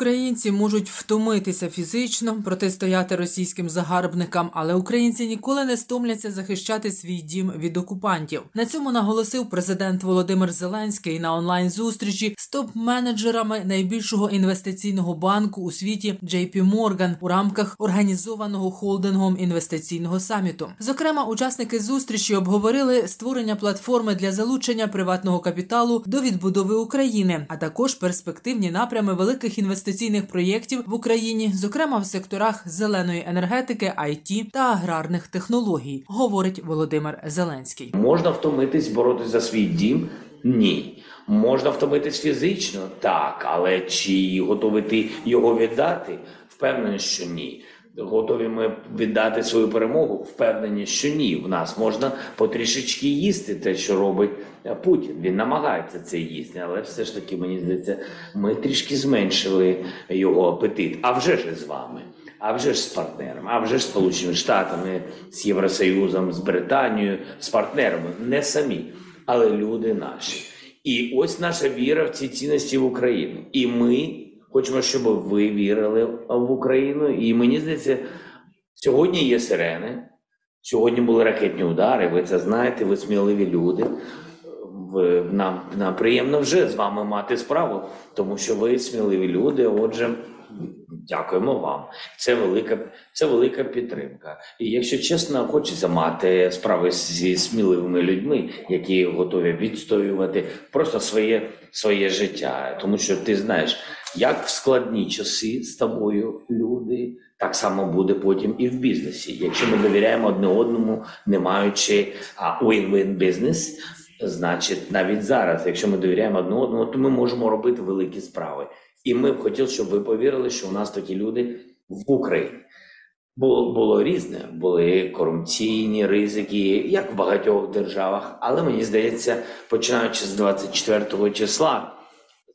Українці можуть втомитися фізично, протистояти російським загарбникам, але українці ніколи не стомляться захищати свій дім від окупантів. На цьому наголосив президент Володимир Зеленський на онлайн зустрічі з топ-менеджерами найбільшого інвестиційного банку у світі JP Morgan у рамках організованого холдингом інвестиційного саміту. Зокрема, учасники зустрічі обговорили створення платформи для залучення приватного капіталу до відбудови України, а також перспективні напрями великих інвестицій інвестиційних проєктів в Україні, зокрема в секторах зеленої енергетики, IT та аграрних технологій, говорить Володимир Зеленський. Можна втомитись боротися за свій дім? Ні. Можна втомитись фізично, так, але чи готові ти його віддати? Впевнений, що ні. Готові ми віддати свою перемогу? Впевнені, що ні. В нас можна потрішечки їсти те, що робить Путін. Він намагається це їсти, але все ж таки мені здається, ми трішки зменшили його апетит. А вже ж з вами, а вже ж з партнерами, а вже ж з Сполученими Штатами, з Євросоюзом, з Британією, з партнерами, не самі, але люди наші. І ось наша віра в ці цінності в Україну. І ми. Хочемо, щоб ви вірили в Україну. І мені здається, сьогодні є сирени. Сьогодні були ракетні удари. Ви це знаєте, ви сміливі люди. Нам нам приємно вже з вами мати справу, тому що ви сміливі люди. Отже, дякуємо вам. Це велика це велика підтримка. І якщо чесно, хочеться мати справи зі сміливими людьми, які готові відстоювати просто своє своє життя, тому що ти знаєш. Як в складні часи з тобою люди, так само буде потім і в бізнесі. Якщо ми довіряємо одне одному, не маючи win-win бізнес, значить навіть зараз, якщо ми довіряємо одне одному, то ми можемо робити великі справи. І ми б хотіли, щоб ви повірили, що у нас такі люди в Україні. Було було різне, були корупційні ризики, як в багатьох державах. Але мені здається, починаючи з 24 числа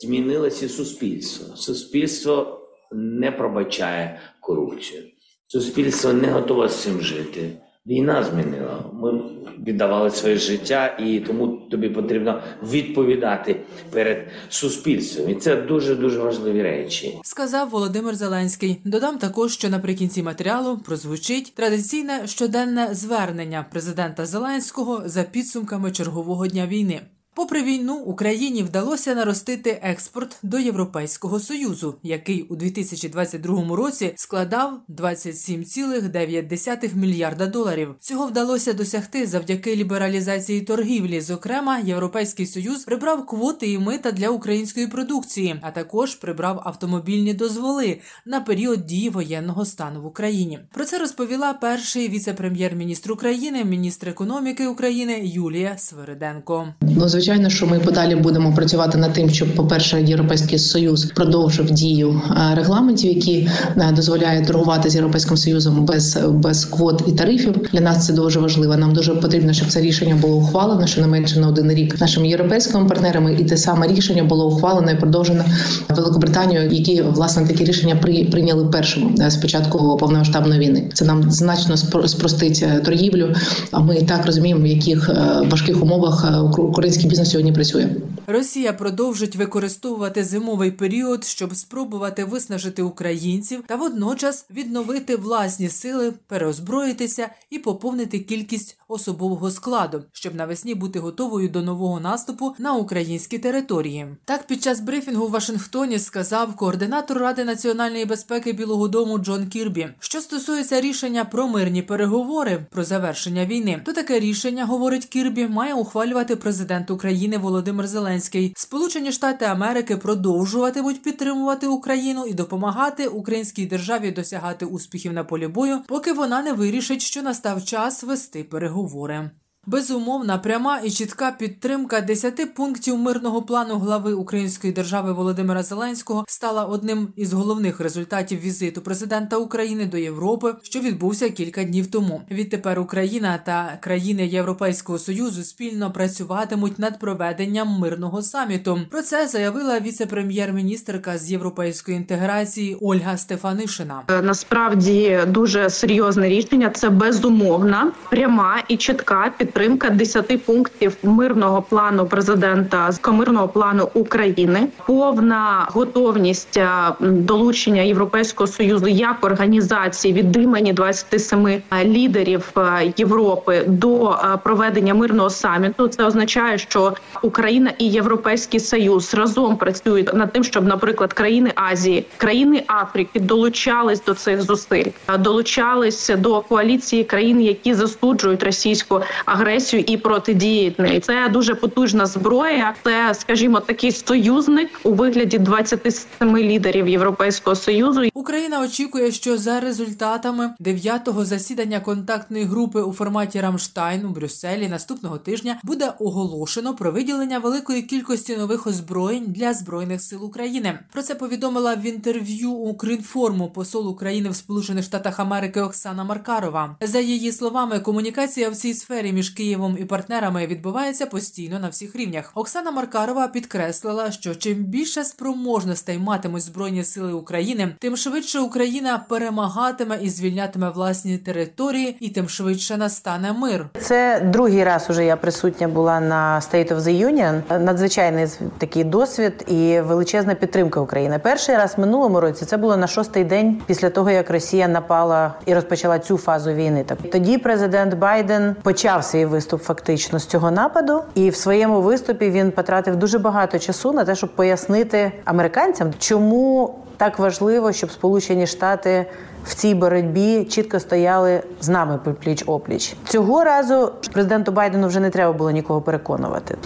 змінилося суспільство. Суспільство не пробачає корупцію. Суспільство не готове з цим жити. Війна змінила. Ми віддавали своє життя, і тому тобі потрібно відповідати перед суспільством. І це дуже дуже важливі речі. Сказав Володимир Зеленський. Додам також, що наприкінці матеріалу прозвучить традиційне щоденне звернення президента Зеленського за підсумками чергового дня війни. Попри війну, Україні вдалося наростити експорт до Європейського союзу, який у 2022 році складав 27,9 мільярда доларів. Цього вдалося досягти завдяки лібералізації торгівлі. Зокрема, європейський союз прибрав квоти і мита для української продукції, а також прибрав автомобільні дозволи на період дії воєнного стану в Україні. Про це розповіла перший віце-прем'єр-міністр України, міністр економіки України Юлія Свириденко. Звичайно, що ми подалі будемо працювати над тим, щоб, по перше, європейський союз продовжив дію е, регламентів, які е, дозволяють торгувати з європейським союзом без без квот і тарифів. Для нас це дуже важливо. Нам дуже потрібно, щоб це рішення було ухвалено що не менше на один рік нашими європейськими партнерами, і те саме рішення було ухвалено і продовжено Великобританією, які власне такі рішення при прийняли першим е, з початку повномасштабної війни. Це нам значно спростить торгівлю. А ми так розуміємо, в яких важких умовах український бізнес сьогодні працює. Росія продовжить використовувати зимовий період, щоб спробувати виснажити українців та водночас відновити власні сили, переозброїтися і поповнити кількість особового складу, щоб навесні бути готовою до нового наступу на українські території. Так, під час брифінгу в Вашингтоні сказав координатор Ради національної безпеки Білого Дому Джон Кірбі. Що стосується рішення про мирні переговори про завершення війни, то таке рішення, говорить Кірбі, має ухвалювати президент України Володимир Зеленський. Сполучені Штати Америки продовжуватимуть підтримувати Україну і допомагати українській державі досягати успіхів на полі бою, поки вона не вирішить, що настав час вести переговори переговори. Безумовна, пряма і чітка підтримка десяти пунктів мирного плану глави Української держави Володимира Зеленського стала одним із головних результатів візиту президента України до Європи, що відбувся кілька днів тому. Відтепер Україна та країни Європейського союзу спільно працюватимуть над проведенням мирного саміту. Про це заявила віце-прем'єр-міністрка з європейської інтеграції Ольга Стефанишина. Е, Насправді дуже серйозне рішення. Це безумовна, пряма і чітка підтримка 10 пунктів мирного плану президента з мирного плану України, повна готовність е, долучення Європейського союзу як організації від імені 27 лідерів е, Європи до е, проведення мирного саміту. Це означає, що Україна і Європейський Союз разом працюють над тим, щоб, наприклад, країни Азії, країни Африки долучались до цих зусиль, е, долучались до коаліції країн, які засуджують російську агресію і протидіють неї. Це дуже потужна зброя. Це, скажімо, такий союзник у вигляді 27 лідерів Європейського союзу. Україна очікує, що за результатами дев'ятого засідання контактної групи у форматі Рамштайн у Брюсселі наступного тижня буде оголошено про виділення великої кількості нових озброєнь для збройних сил України. Про це повідомила в інтерв'ю Укрінформу посол України в Сполучених Штатах Америки Оксана Маркарова. За її словами, комунікація в цій сфері між Києвом і партнерами відбувається постійно на всіх рівнях. Оксана Маркарова підкреслила, що чим більше спроможностей матимуть збройні сили України, тим швидше Україна перемагатиме і звільнятиме власні території, і тим швидше настане мир. Це другий раз уже я присутня була на State of the Union. Надзвичайний такий досвід і величезна підтримка України. Перший раз в минулому році це було на шостий день після того, як Росія напала і розпочала цю фазу війни. Так тоді президент Байден почав свій виступ фактично з цього нападу, і в своєму виступі він потратив дуже багато часу на те, щоб пояснити американцям, чому так важливо, щоб Сполучені Штати в цій боротьбі чітко стояли з нами пліч опліч. Цього разу президенту Байдену вже не треба було нікого переконувати.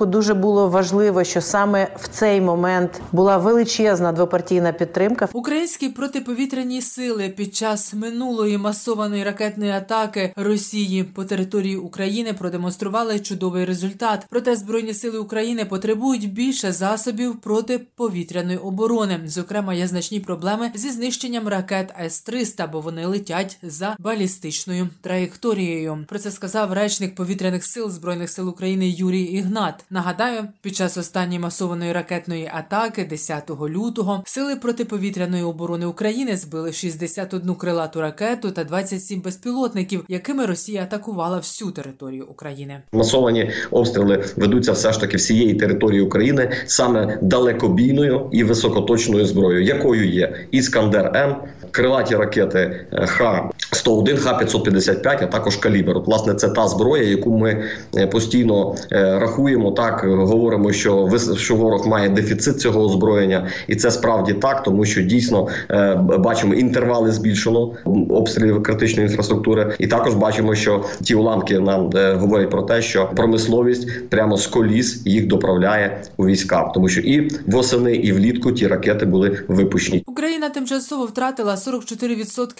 Дуже було важливо, що саме в цей момент була величезна двопартійна підтримка. Українські протиповітряні сили під час минулої масованої ракетної атаки Росії по території України продемонстрували чудовий результат. Проте збройні сили України потребують більше засобів протиповітряної оборони. Зокрема, є значні проблеми зі знищенням ракет С-300, бо вони летять за балістичною траєкторією. Про це сказав речник повітряних сил збройних сил України Юрій Ігнат. Нагадаю, під час останньої масованої ракетної атаки, 10 лютого, сили протиповітряної оборони України збили 61 крилату ракету та 27 безпілотників, якими Росія атакувала всю територію України. Масовані обстріли ведуться все ж таки всієї території України саме далекобійною і високоточною зброєю, якою є Іскандер М, крилаті ракети Х 101 Х-555, а також калібр. От, Власне, це та зброя, яку ми е, постійно е, рахуємо. Так говоримо, що що ворог має дефіцит цього озброєння, і це справді так, тому що дійсно е, бачимо інтервали збільшено обстрілів критичної інфраструктури, і також бачимо, що ті уламки нам е, говорять про те, що промисловість прямо з коліс їх доправляє у війська, тому що і восени, і влітку ті ракети були випущені. Україна тимчасово втратила 44%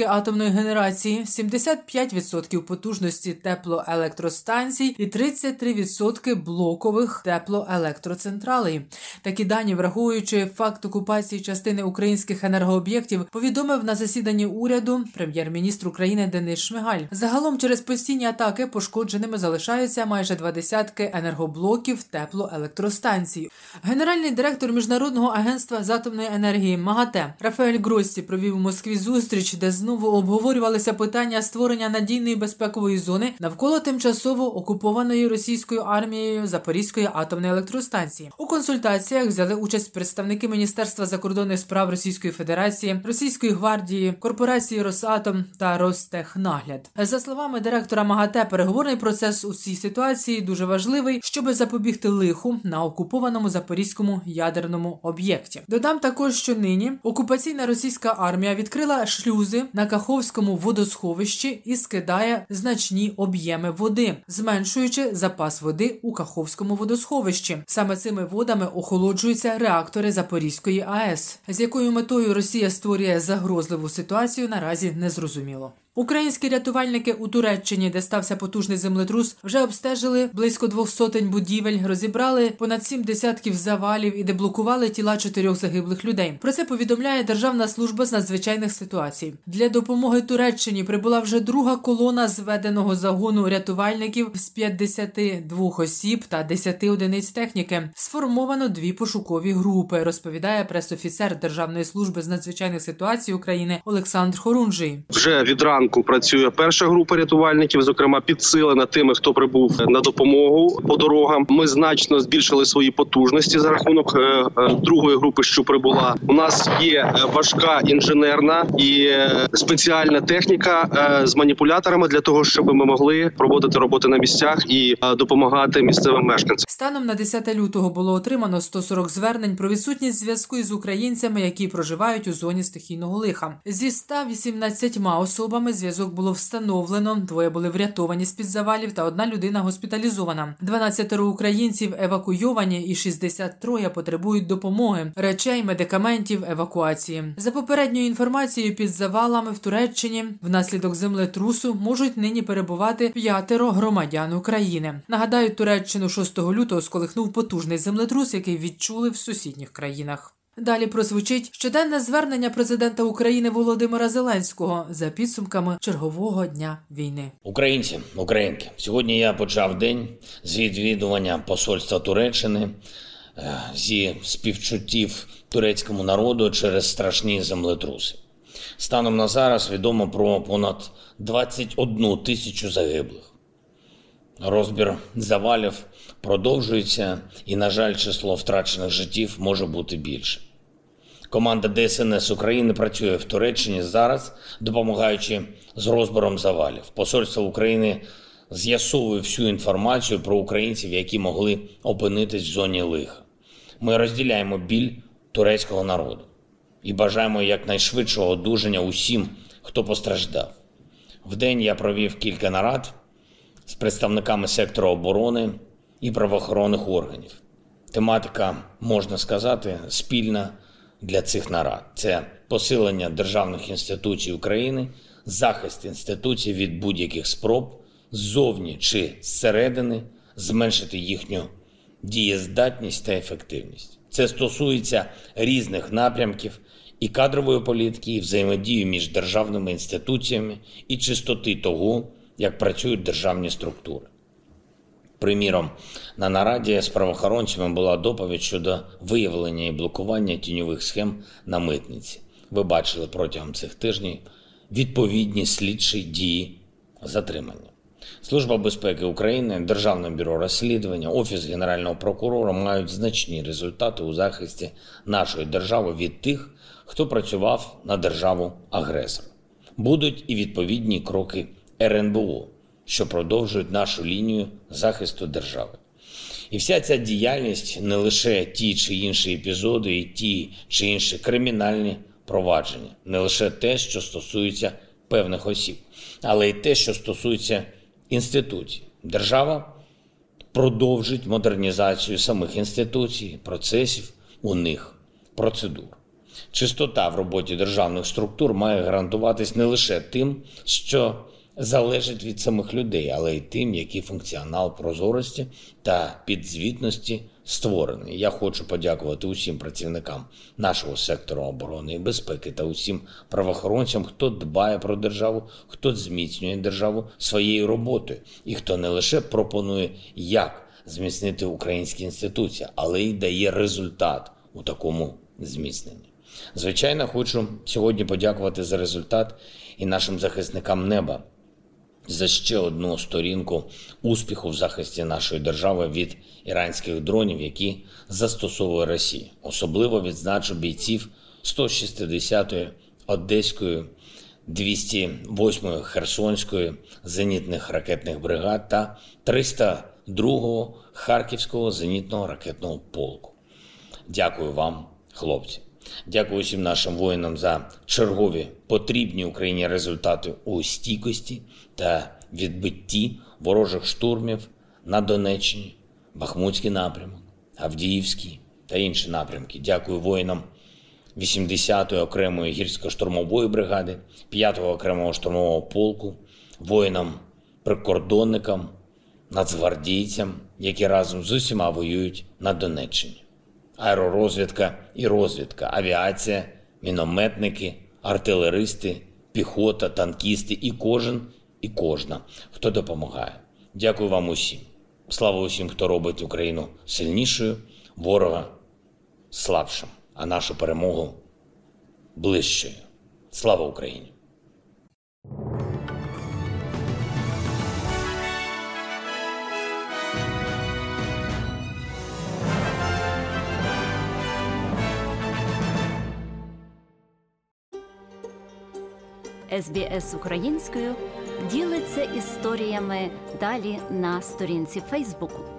атомної генерації, 75% потужності теплоелектростанцій і 33% блокових теплоелектроцентралей. Такі дані, враховуючи факт окупації частини українських енергооб'єктів, повідомив на засіданні уряду прем'єр-міністр України Денис Шмигаль. Загалом через постійні атаки пошкодженими залишаються майже два десятки енергоблоків теплоелектростанцій. Генеральний директор міжнародного агентства з атомної енергії МАГАТЕ Рафаель Грості провів у Москві зустріч, де знову обговорювалися питання створення надійної безпекової зони навколо тимчасово окупованої російською армією Запорізької атомної електростанції. У консультаціях взяли участь представники Міністерства закордонних справ Російської Федерації, Російської гвардії, корпорації Росатом та Ростехнагляд. За словами директора МАГАТЕ, переговорний процес у цій ситуації дуже важливий, щоб запобігти лиху на окупованому запорізькому ядерному об'єкті. Додам також, що нині окупаційна російська армія відкрила шлюзи на Каховському водосховищі і скидає значні об'єми води, зменшуючи запас води у Каховському водосховищі. Саме цими водами охолоджуються реактори Запорізької АЕС, з якою метою Росія створює загрозливу ситуацію, наразі не зрозуміло. Українські рятувальники у Туреччині, де стався потужний землетрус, вже обстежили близько двох сотень будівель, розібрали понад сім десятків завалів і деблокували тіла чотирьох загиблих людей. Про це повідомляє Державна служба з надзвичайних ситуацій. Для допомоги Туреччині прибула вже друга колона зведеного загону рятувальників з 52 осіб та 10 одиниць техніки. Сформовано дві пошукові групи. Розповідає пресофіцер Державної служби з надзвичайних ситуацій України Олександр Хорунжий. Вже від ранку працює перша група рятувальників, зокрема підсилена тими, хто прибув на допомогу по дорогам. Ми значно збільшили свої потужності за рахунок е, е, другої групи, що прибула. У нас є е, важка інженерна і спеціальна техніка з маніпуляторами для того, щоб ми могли проводити роботи на місцях і допомагати місцевим мешканцям. Станом на 10 лютого було отримано 140 звернень про відсутність зв'язку із українцями, які проживають у зоні стихійного лиха. Зі 118 особами зв'язок було встановлено. Двоє були врятовані з під завалів, та одна людина госпіталізована. 12 українців евакуйовані, і 63 потребують допомоги, речей, медикаментів, евакуації. За попередньою інформацією, під завалами в Туреччині внаслідок землетрусу можуть нині перебувати п'ятеро громадян України. Нагадаю, Туреччину 6 лютого сколихнув потужний землетрус, який відчули в сусідніх країнах. Далі прозвучить щоденне звернення президента України Володимира Зеленського за підсумками чергового дня війни. Українці, українки, сьогодні я почав день з відвідування посольства Туреччини е, зі співчуттів турецькому народу через страшні землетруси. Станом на зараз відомо про понад 21 тисячу загиблих. Розбір завалів продовжується, і, на жаль, число втрачених життів може бути більше. Команда ДСНС України працює в Туреччині зараз, допомагаючи з розбором завалів. Посольство України з'ясовує всю інформацію про українців, які могли опинитись в зоні лиха. Ми розділяємо біль турецького народу і бажаємо якнайшвидшого одужання усім, хто постраждав. Вдень я провів кілька нарад з представниками сектору оборони і правоохоронних органів. Тематика, можна сказати, спільна для цих нарад: це посилення державних інституцій України, захист інституцій від будь-яких спроб ззовні чи зсередини зменшити їхню дієздатність та ефективність. Це стосується різних напрямків і кадрової політики, і взаємодії між державними інституціями, і чистоти того, як працюють державні структури. Приміром, на нараді з правоохоронцями була доповідь щодо виявлення і блокування тіньових схем на митниці. Ви бачили протягом цих тижнів відповідні слідчі дії затримання. Служба безпеки України, Державне бюро розслідування, Офіс Генерального прокурора мають значні результати у захисті нашої держави від тих, хто працював на державу агресора. Будуть і відповідні кроки РНБО, що продовжують нашу лінію захисту держави. І вся ця діяльність не лише ті чи інші епізоди, і ті чи інші кримінальні провадження, не лише те, що стосується певних осіб, але й те, що стосується інституцій. Держава продовжить модернізацію самих інституцій, процесів у них, процедур. Чистота в роботі державних структур має гарантуватись не лише тим, що залежить від самих людей, але й тим, який функціонал прозорості та підзвітності створений. Я хочу подякувати усім працівникам нашого сектору оборони і безпеки та усім правоохоронцям, хто дбає про державу, хто зміцнює державу своєю роботою, і хто не лише пропонує, як зміцнити українські інституції, але й дає результат у такому зміцненні. Звичайно, хочу сьогодні подякувати за результат і нашим захисникам неба за ще одну сторінку успіху в захисті нашої держави від іранських дронів, які застосовує Росія. Особливо відзначу бійців 160-ї Одеської, 208-ї Херсонської зенітних ракетних бригад та 302-го Харківського зенітного ракетного полку. Дякую вам, хлопці. Дякую всім нашим воїнам за чергові потрібні Україні результати у стійкості та відбитті ворожих штурмів на Донеччині, Бахмутський напрямок, Авдіївський та інші напрямки. Дякую воїнам 80-ї окремої гірсько-штурмової бригади, 5-го окремого штурмового полку, воїнам-прикордонникам, нацгвардійцям, які разом з усіма воюють на Донеччині. Аеророзвідка і розвідка, авіація, мінометники, артилеристи, піхота, танкісти і кожен і кожна, хто допомагає. Дякую вам усім. Слава усім, хто робить Україну сильнішою, ворога слабшим, а нашу перемогу ближчою. Слава Україні! СБС українською ділиться історіями далі на сторінці Фейсбуку.